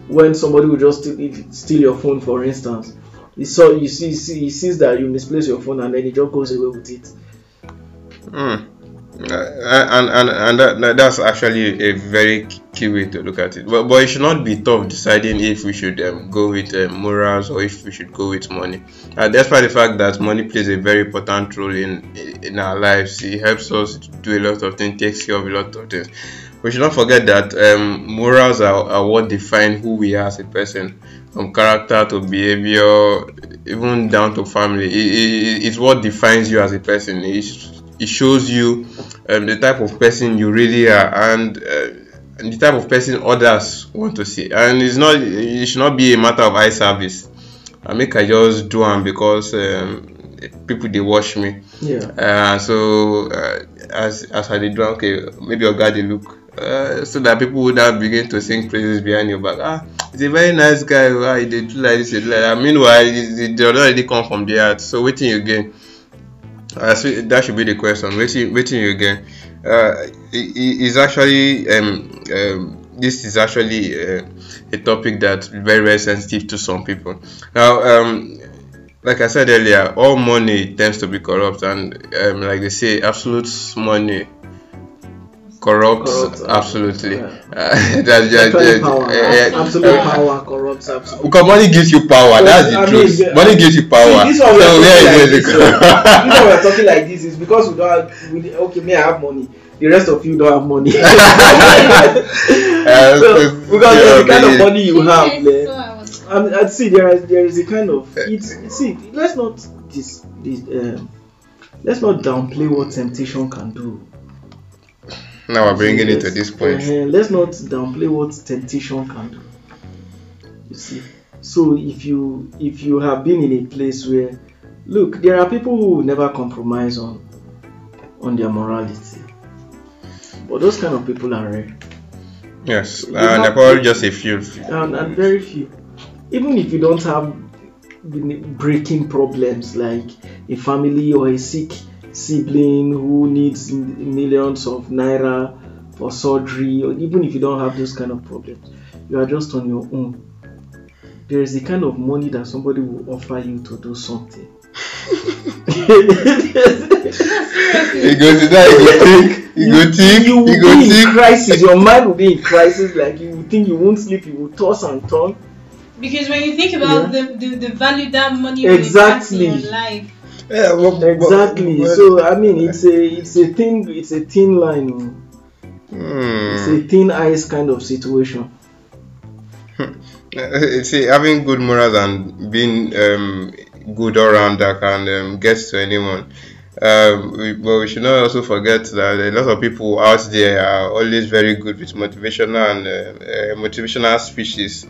when somebody will just steal, steal your phone, for instance. He saw you see, see he sees that you misplace your phone and then he just goes away with it. Mm. Uh, and and and that, that- that's actually a very key way to look at it. But but it should not be tough deciding if we should um, go with um, morals or if we should go with money. And despite the fact that money plays a very important role in in our lives, it helps us do a lot of things, takes care of a lot of things. We should not forget that um, morals are, are what define who we are as a person, from character to behavior, even down to family. It, it, it's what defines you as a person. It's, it shows you um, the type of person you really are and, uh, and the type of person others want to see. And it's not it should not be a matter of eye service. I make I just do am because um, people they watch me. Yeah. Uh, so uh, as as I did do, okay, maybe Oga dey look. Uh, so that people would not begin to sing praises behind your back. Ah, he's a very nice guy. Why he dey do like this, he do like that. Meanwhile, they already come from the heart. So waiting you gain. Uh, so that should be the question. Waiting, waiting you again. Uh, it, it is actually um, um, this is actually uh, a topic that's very very sensitive to some people. Now, um, like I said earlier, all money tends to be corrupt, and um, like they say, absolute money corrupt, Corrupt, uh, absolutely. yeah. Uh, (laughs) that, that, that- power, uh, absolute uh, power corrupts absolute. Because money gives you power. That's the I mean, truth. yeah, money gives you power. See, this one we so are where talking like is this. it? so- this we are (laughs) talking like this is because we don't have. We, okay, me I have money. The rest of you don't have money. (laughs) Uh, so, because yeah, the kind of money you have, Yes, there, so I was- and, and see there is there is a kind of it's see let's not this this um, let's not downplay what temptation can do. Now we're bringing it to this point. uh, let's not downplay what temptation can do. You see, so if you if you have been in a place where, look, there are people who never compromise on on their morality, but those kind of people are rare. Yes, and they're probably just a few. and, and very few. Even if you don't have breaking problems like a family or a sick sibling who needs millions of naira for surgery, or even if you don't have those kind of problems, you are just on your own. There is a kind of money that somebody will offer you to do something. (laughs) You go to that, you go (laughs) think, you go think, you will you go be in crisis. Your mind will be in crisis. Like you will think you won't sleep. You will toss and turn. Because when you think about Yeah. the, the, the value that money will Exactly. impact in your life, Yeah, Exactly. So I mean, it's a it's a thin it's a thin line. oh. It's Hmm. a thin ice kind of situation. Uh, (laughs) See, having good morals and being um, good all rounder can um, get to anyone. Um, we, but we should not also forget that a lot of people out there are always very good with motivational and uh, uh, motivational speeches.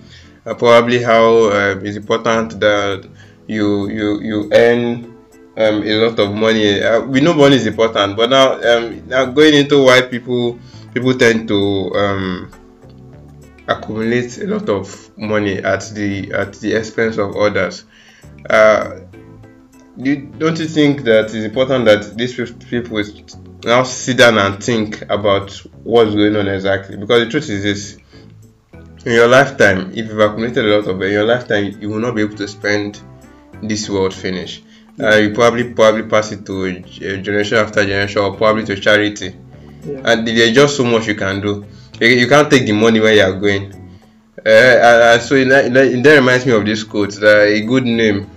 Uh, probably how um, it's important that you you you earn um, a lot of money. Uh, we know money is important, but now um, now going into why people people tend to um, accumulate a lot of money at the at the expense of others. Uh, you, don't you think that it's important that these people now sit down and think about what's going on exactly? Because the truth is this: in your lifetime, if you've accumulated a lot of it, in your lifetime, you will not be able to spend this world finish. Uh, you probably probably pass it to uh, generation after generation, or probably to charity Yeah. and there's just so much you can do. You, you can't take the money where you are going. Uh, and, and so it, then reminds me of this quote that a good name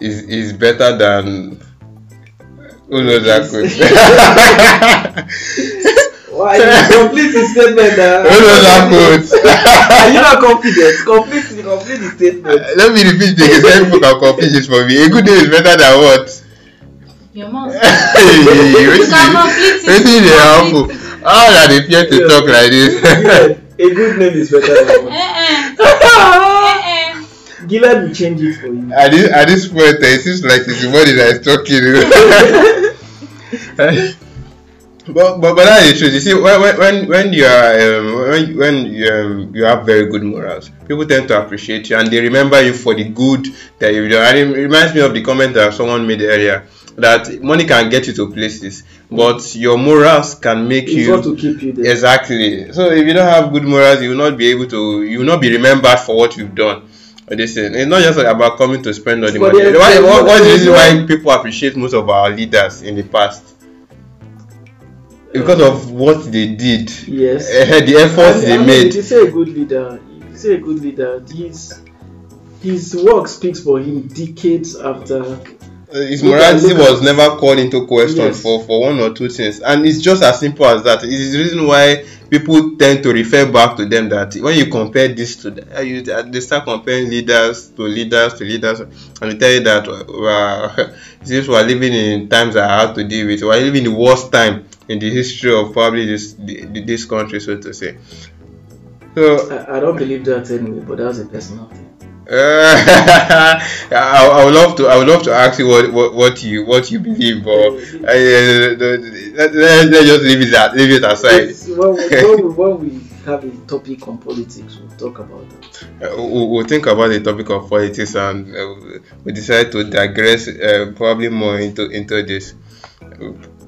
is is better than who knows that quote. (laughs) Why you (laughs) complete the statement? Uh, who knows that quote? Are you not confident? Complete complete the statement. Let me repeat it again. People can complete this for me. A good name is better than what? your mouth. (laughs) hey, You can complete it. wetin dey happen? How na dey fear to talk like this? Yeah, a good name is better than one. Eh, eh. (laughs) Eh, eh. Gillard will change it for you. at this at this point it seems like it's the body that is talking (laughs) but but but that's the truth you see when when- you are um, when when you, um, you have very good morals people tend to appreciate you and they remember you for the good that you've done and it reminds me of the comment that someone made earlier that money can get you to places but your morals can make It's you to keep you there. Exactly. So if you don't have good morals, you will not be able to. You will not be remembered for what you've done. This thing. It's not just about coming to spend all the money. what, what's the there's reason no- why people appreciate most of our leaders in the past? Because of what they did, Yes. Eh, the efforts And- they made. Say a good leader, say a good leader, his his work speaks for him decades after. Uh, His morality was never called into question Yes. for, for one or two things, and it's just as simple as that. It is the reason why people tend to refer back to them that when you compare this to the, uh, you, uh, they start comparing leaders to leaders to leaders, and they tell you that uh, (laughs) since we are living in times that are hard to deal with, we are living the worst time in the history of probably this this country, so to say. So I, I don't believe that anyway, but that's a personal thing. uh, (laughs) I, I would love to. I would love to ask you what, what, what you what you believe, but uh, let, let's just leave it at, leave it aside. It's- when, we, when, when we have a topic on politics, we'll talk about that. Uh, we'll, we'll think about the topic of politics and uh, we decide to digress uh, probably more into into this.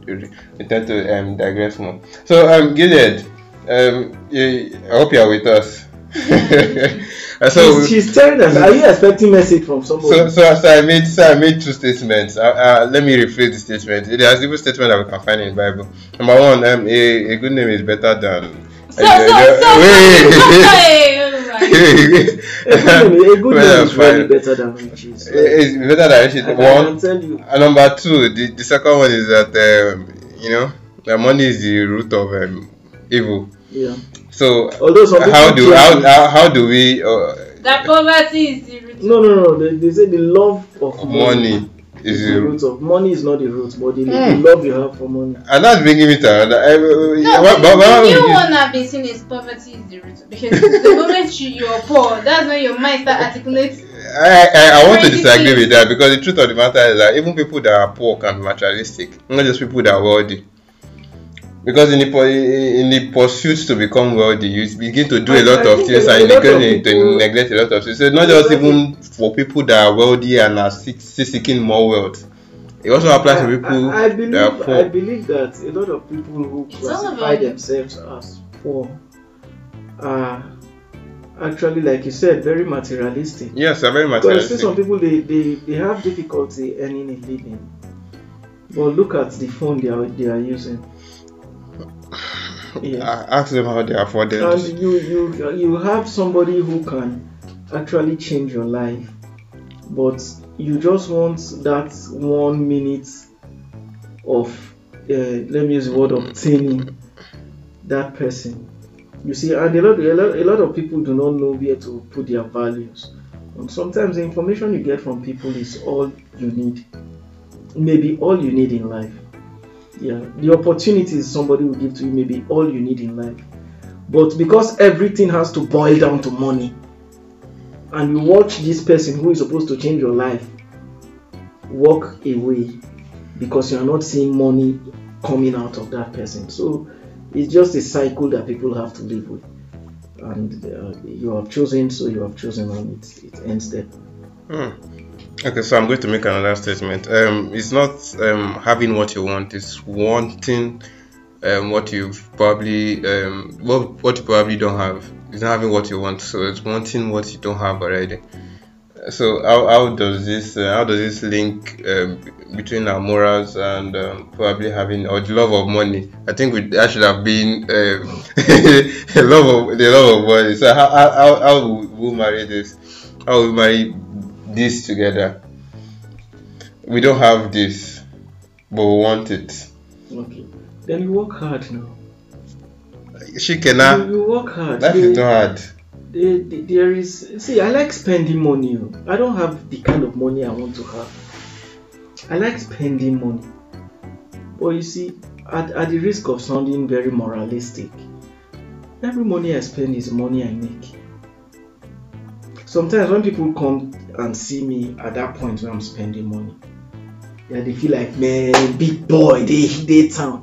We tend to um, digress more. So, um, Gilead, um, you, I hope you are with us. (laughs) (laughs) So, she's, she's staring at. Are you expecting message from somebody? so, so, so I made, so I made two statements. Uh, uh, let me rephrase the statement. There's even statement that we can find in the Bible. Number one, um, a, a good name is better than. So, so, so, wait, Hey, oh my. a good name, a good Well, name is that's really fine. better than riches. It's better than shit. I, I One, can tell you. And number two, the, the second one is that um, you know that money is the root of um, evil. Yeah. So Although some how people do change how, it. how, how do we uh, That poverty is the root. No, no, no. They, they say the love of money, money is is the the root of money is not the root, but the, the Hmm. love you have for money. and that's bringing me to another. Uh, No, yeah, but, the, but, but, the new one I've been seeing is poverty is the root. Because the (laughs) moment you, you're poor, that's when your mind start articulating. I, I, I want to disagree with that because the truth of the matter is that even people that are poor can be materialistic, not just people that are wealthy. Because in the in the pursuit to become wealthy, you begin to do a I- lot I of things and you lot of begin to neglect a lot of things. So not just even for people that are wealthy and are seeking more wealth. It also applies to people I, I, I believe that are I believe that a lot of people who It's classify themselves as poor are actually, like you said, very materialistic. Yes, they're very Because I see some people they, they, they have difficulty earning a living. But look at the phone they are they are using. (laughs) Yeah. Ask them how they afford it. And you you you have somebody who can actually change your life, but you just want that one minute of uh, let me use the word obtaining that person. You see, and a lot, a lot a lot of people do not know where to put their values. And sometimes the information you get from people is all you need, maybe all you need in life. Yeah, the opportunities somebody will give to you may be all you need in life. But because everything has to boil down to money, and you watch this person who is supposed to change your life walk away because you are not seeing money coming out of that person. So it's just a cycle that people have to live with. And uh, you have chosen, so you have chosen, and it, it ends there. Hmm. Okay, so I'm going to make another statement. Um, it's not um, having what you want; it's wanting um, what you've probably um, what what you probably don't have. It's not having what you want, so it's wanting what you don't have already. So how, how does this uh, how does this link um, between our morals and um, probably having or the love of money? I think we, that should have been (laughs) the love of the love of money. So how how, how, how will we marry this? How will we marry this together? We don't have this, but we want it. Okay. Then you work hard now. She You, cannot. you work hard. Life They- is not hard. they- they- there is see i like spending money oh. i don't have the kind of money i want to have i like spending money but you see at, at the risk of sounding very moralistic every money i spend is money i make sometimes when people come and see me at that point when i'm spending money yeah they feel like man big boy they they town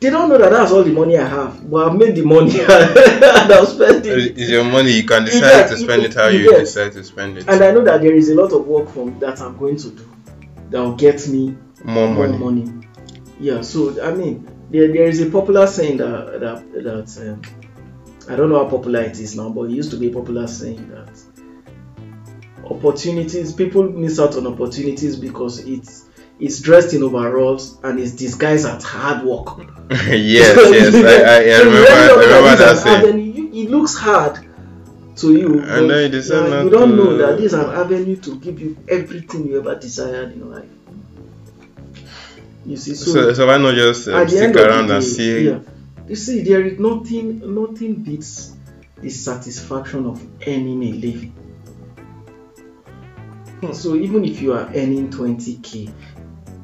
they don't know that that's all the money i have but i've made the money (laughs) and i'm spending it. It's your money. You can decide get- to spend you- it how you get. decide to spend it. and I know that there is a lot of work from that I'm going to do that will get me More more money. money. Yeah, so I mean, there, there is a popular saying that that that um, I don't know how popular it is now, but it used to be a popular saying that opportunities people miss out on opportunities because it's it's dressed in overalls and it's disguised as hard work. (laughs) (laughs) yes, yes. I, I, I remember. I remember that avenue. You- It looks hard to you, And then you not you don't to- know that this is an avenue to give you everything you ever desired in life. You see, so, So, so why not just um, stick around the and see? yeah, you see, there is nothing, nothing beats the satisfaction of earning a living. Hmm. So even if you are earning 20k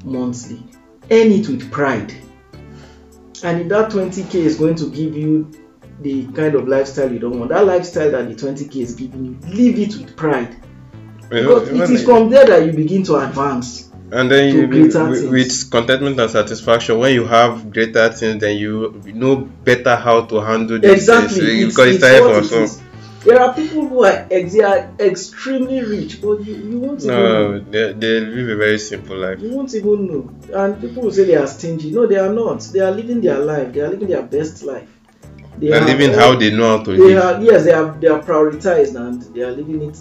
monthly, earn it with pride. And if that 20k is going to give you the kind of lifestyle you don't want, that lifestyle that the 20k is giving you, live it with pride. Because it is from there that you begin to advance. and then you, with, with contentment and satisfaction, when you have greater things, then you know better how to handle these Exactly. things. It's, because it's it's time what for it some. is. There are people who are, ex- they are extremely rich, but you, you won't even know. No, they, they live a very simple life. You won't even know. And people will say they are stingy. No, they are not. They are living their life. They are living their best life. they They're have living all- how they know how to they live. are yes they are they are prioritized and they are living it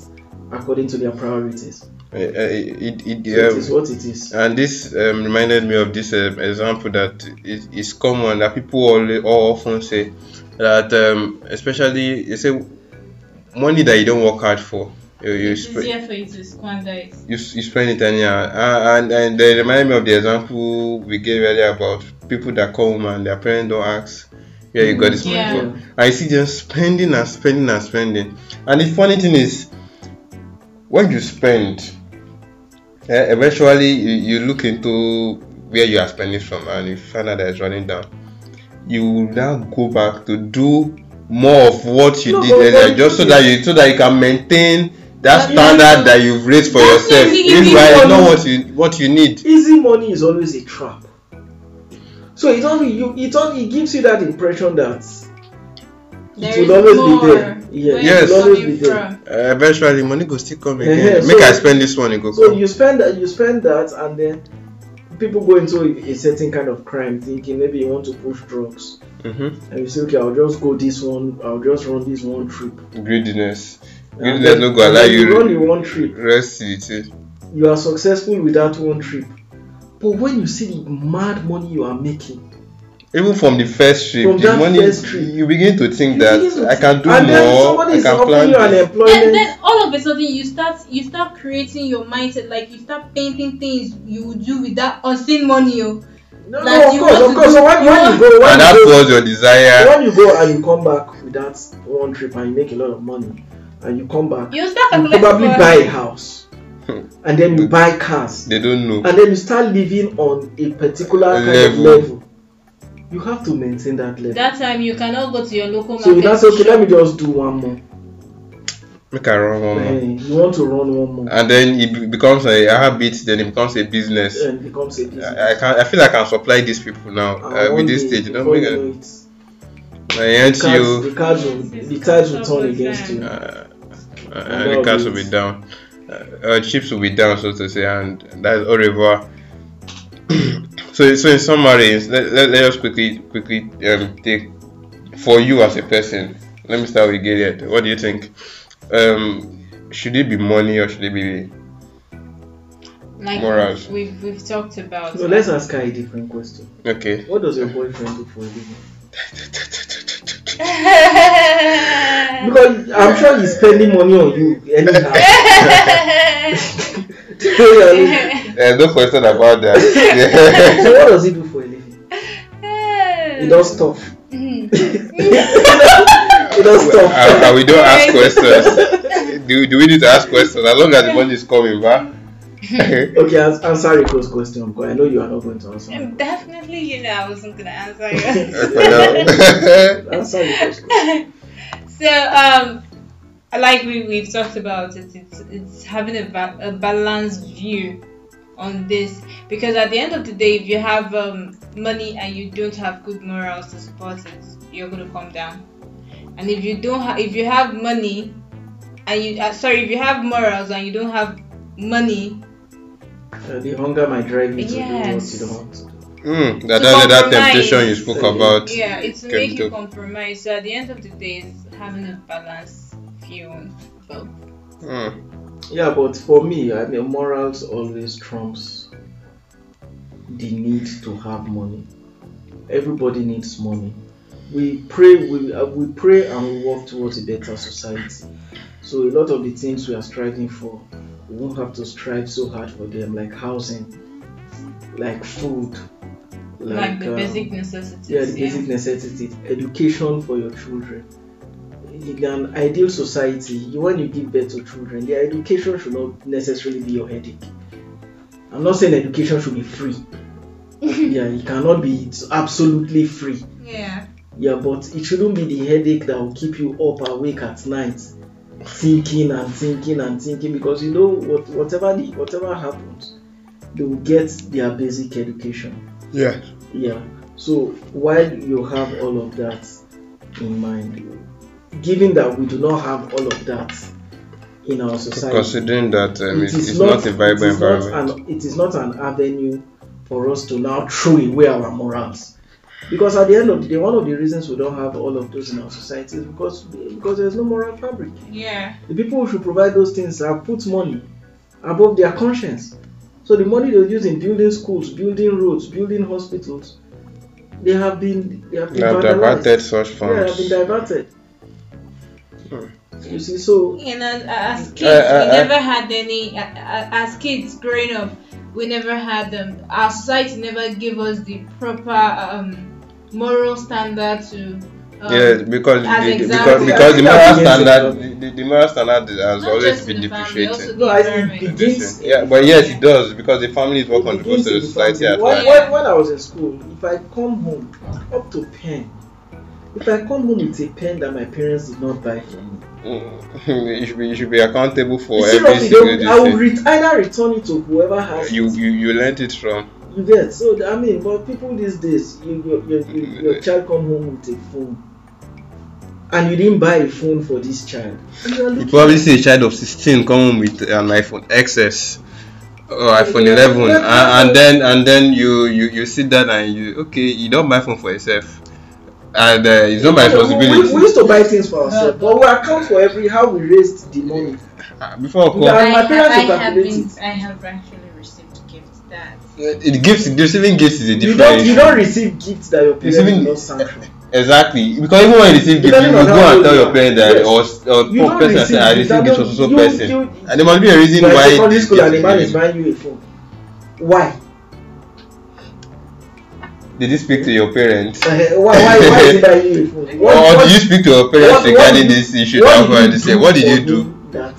according to their priorities. Uh, uh, it, it, it um, is what it is. and this um, reminded me of this um, example that is, is common that people all, all often say that um, especially you say money that you don't work hard for you, you, It's sp- easier for you to squander it. you, you spend it anyhow uh, and and they remind me of the example we gave earlier about people that come and their parents don't ask where you got this money Yeah. from I see them spending and spending and spending. And the funny thing is, when you spend, eh, eventually you, you look into where you are spending from and you find out that it's running down. You will now go back to do more of what you No, did but- earlier, just so that you so that you can maintain that But standard no, that you've raised for yourself. not really Meanwhile, it's not money. what you what you need. Easy money is always a trap. So it only you it only gives you that impression that There it is will always more. be there. Yeah, Yes. it will always be there. Uh, eventually, money go still come (laughs) again. so- Make I spend this one, it go So come. you spend that you spend that and then people go into a, a certain kind of crime thinking maybe you want to push drugs hmm and you say okay I'll just go this one I'll just run this one trip. Greediness. Greediness no go allow then you run the one trip. rest it. You are successful with that one trip. But when you see the mad money you are making, Even from the first trip, From the that money first trip, you begin to think you that begin to I can do and then more. somebody I is can offering plan. you an employment. And then all of a sudden you start you start creating your mindset like you start painting things you would do with that unseen money. Oh. no, like no, of course, of to course. do- So when, you when you want- go, when and that you go, was your desire. when you go and you come back with that one trip and you make a lot of money and you come back, You start you probably for- buy a house (laughs) and then you buy cars They don't know. and then you start living on a particular kind of Level. Level. You have to maintain that level. That time you cannot go to your local so you market. now say, okay, let me just do one more. Make I run one more. Eh, you want to run one more And then it becomes a habit. Then it becomes a business. and it becomes a business. I, I can. I feel like I can supply these people now uh, with this day, stage. You know, before make you a, know it, my aunt the cards, you. the cards will, the tides will turn against you. Uh, uh, And the that cats will will be be down. Uh, uh, chips will be down, so to say, and that's au revoir. So, so in summary, let, let, let us quickly quickly um, take for you as a person. Let me start with Gilead. What do you think? Um, should it be money or should it be like morals. we've we've talked about. So let's ask her a different question. okay? What does your boyfriend do for a living? because (laughs) Because I'm sure he's spending money on you anyhow. (laughs) (laughs) Uh, (laughs) no question about that. (laughs) Yeah. so what does he do for a living? He does stuff. he does stuff. Uh, uh, we don't ask questions. Do, do we need to ask questions? As long as the money is coming back. Okay, ans- answer Rico's question because I know you are not going to answer. Definitely, you know, I wasn't gonna answer you. Answer Rico's question. so, um, like we we've talked about it, it's it's having a, ba- a balanced view on this because at the end of the day, if you have um, money and you don't have good morals to support it, you're gonna come down. And if you don't have, if you have money, and you uh, sorry, if you have morals and you don't have money, Uh, the hunger might drive you to Yes. do what you don't want to do. Mm, that, that, that temptation you spoke about. yeah, it's to make you compromise. So at the end of the day, it's having a balanced view both. Mm. Yeah, but for me, I mean, morals always trumps the need to have money. Everybody needs money. We pray, we uh, we pray, and we work towards a better society. So a lot of the things we are striving for, we won't have to strive so hard for them, like housing, like food, Like, the um, basic necessities. yeah, the basic necessities, education for your children. In an ideal society, you, when you give birth to children, their education should not necessarily be your headache. I'm not saying education should be free. (laughs) yeah, it cannot be it's absolutely free. Yeah. Yeah, but it shouldn't be the headache that will keep you up awake at night, thinking and thinking and thinking because you know what whatever the whatever happens, they will get their basic education. Yeah. Yeah. So while you have all of that in mind, given that we do not have all of that in our society, Considering that um, it it's, is it's not, a viable it is not environment. an, it is not an avenue for us to now throw away our morals. Because at the end of the day, one of the reasons we don't have all of those in our society is because because there's no moral fabric. Yeah. The people who should provide those things have put money above their conscience. So the money they use in building schools, building roads, building hospitals, they have been they have been They have diverted such funds. Yeah, they have been funds. Diverted. You see, so You know, as kids, Uh, uh, we uh. never had any. Uh, uh, as kids growing up, we never had them. Our society never gave us the proper um, moral standard to. Um, yeah, because the, the- because because the moral standard the, the, the moral standard has not always been in the family, also depreciating. the No, I think environment. begins- Yeah, but yes, it does because the family is what contributes to the the society at family. large. when, when, when I was in school, if I come home up to pen, if I come home with a pen that my parents did not buy for me, Mm, (laughs) you should be you should be accountable for every single I will re- either return it to whoever has You it. you you learnt it from. You get so I mean, but people these days, you, your, your, your, your child come home with a phone, and you didn't buy a phone for this child. You You probably see a child of 16 come home with an iPhone XS or iPhone Yeah, 11, yeah, and, and then and then you you you sit down and you okay, you don't buy phone for yourself, and uh, it's not my We, we responsibility. used to buy things for ourselves, but we account for every how we raised the money. Uh, Before I come, I, my parents I, will have been, it. I have actually received gifts that. it gives receiving gifts is a You different. don't you don't receive gifts that your parents Receiving- do not sanction. (laughs) Exactly, because even when you receive gift, you go and tell you your are. parent that Yes. or or You poor don't person receive say I received don't- from so you- person, you- and there must be a reason You why. secondary this school and gift the man is buying you a phone. Why? Did you speak to your parents? Uh, (laughs) why, why, why you a phone? What- or what- did you speak to your parents what- regarding did- this issue? what did you do what did you do? That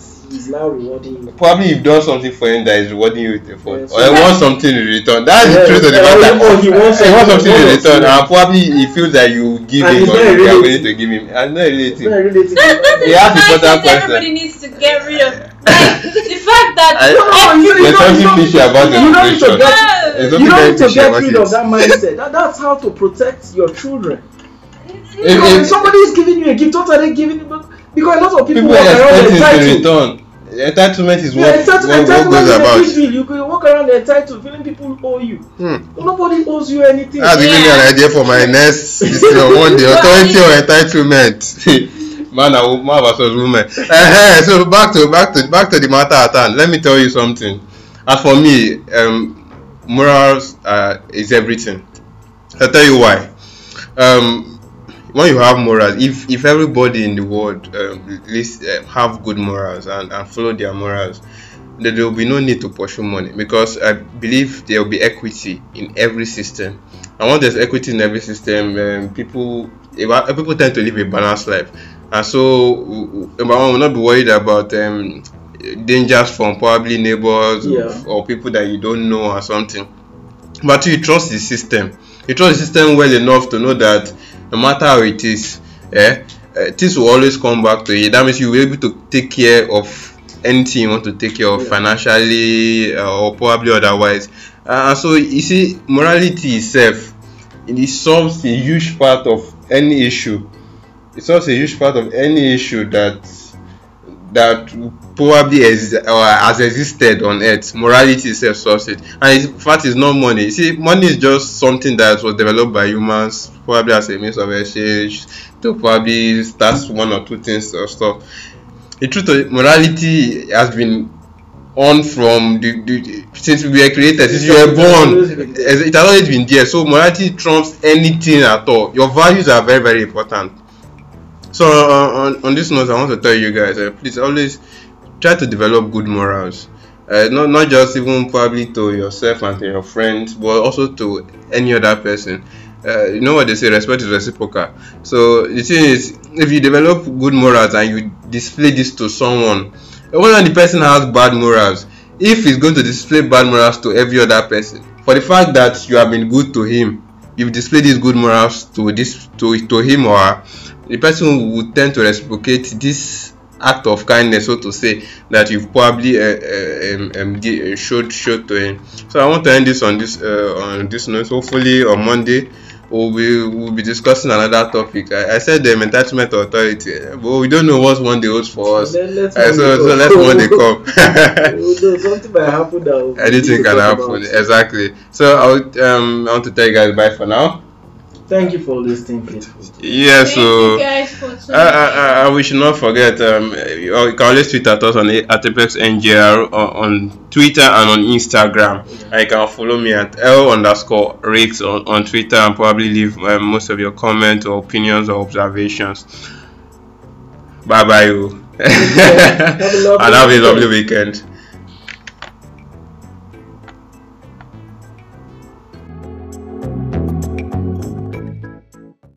now rewarding you. Probably you've done something for him that is rewarding you with a phone, Yes. or he wants something in return. That's the Yeah, truth of the or- matter. or he wants He wants something- something in return, two. and probably he feels that you give And him it's or not a you are relative. willing to give him. And not It's relative. not related. He has Mindset important question. everybody needs to get rid of. (laughs) Like, the fact that I- No, no, you- you There's don't- you don't- about you don't need to get- You don't need to get rid of that (laughs) mindset. That, that's how to protect your children. If- You if- somebody is giving you a gift, what are they giving you? Because a lot of people, People walk around expect things in return. Entitlement is Yeah, what, entitled, what, what goes big about. deal. You can walk around entitled, feeling people owe you. Hmm. Nobody owes you anything. That's giving me Yeah. an idea for my next this year, one day. Authority or entitlement. (laughs) Man and man versus woman. Eh, so back to back to back to the matter at hand. Let me tell you something. As for me, um, morals uh, is everything. I'll tell you why. Um, when you have morals, if if everybody in the world um, list, uh, have good morals and, and follow their morals, then there will be no need to pursue money because I believe there will be equity in every system. And once there's equity in every system, um, people if- people tend to live a balanced life, and so one will not be worried about um, dangers from probably neighbors Yeah. or people that you don't know or something. But you trust the system. You trust the system well enough to know that no matter how it is, eh, uh, things will always come back to you. That means you will be able to take care of anything you want to take care of Yeah. financially uh, or probably otherwise. Uh, so you see, morality itself it solves a huge part of any issue. It solves a huge part of any issue that that probably ex- or has existed on earth. Morality itself solves it, and in fact, it's not money. See, money is just something that was developed by humans, probably as a means of exchange to probably start one or two things or stuff. The truth of it, morality has been on from the, the since we were created, since you were born. It has always been there. So morality trumps anything at all. Your values are very very important. So uh, on, on this note, I want to tell you guys, uh, please always try to develop good morals. Uh, not not just even probably to yourself and to your friends, but also to any other person. Uh, you know what they say, respect is reciprocal. So the thing is, if you develop good morals and you display this to someone, even when the person has bad morals, if he's going to display bad morals to every other person, for the fact that you have been good to him, you've displayed these good morals to this to to him or her, the person would tend to reciprocate this act of kindness, so to say, that you've probably uh, uh, um, um, uh, showed showed to him. So I want to end this on this uh, on this note. Hopefully on Monday we'll be we'll be discussing another topic. I, I said the entitlement authority, but we don't know what one day holds for us. Uh, so so Monday let come. (laughs) (laughs) Monday come. Something might happen that Anything can happen. about. Exactly. So I would um I want to tell you guys bye for now. Thank you for listening, people. Yeah, Thank so. you guys for tuning Uh, uh, uh, we should not forget, um, you can always tweet at us on A- at Apex NGR on, on Twitter and on Instagram. And you can follow me at L underscore Rakes on, on Twitter and probably leave uh, most of your comments or opinions or observations. Bye bye, you. (laughs) Have a lovely and have a lovely weekend. weekend.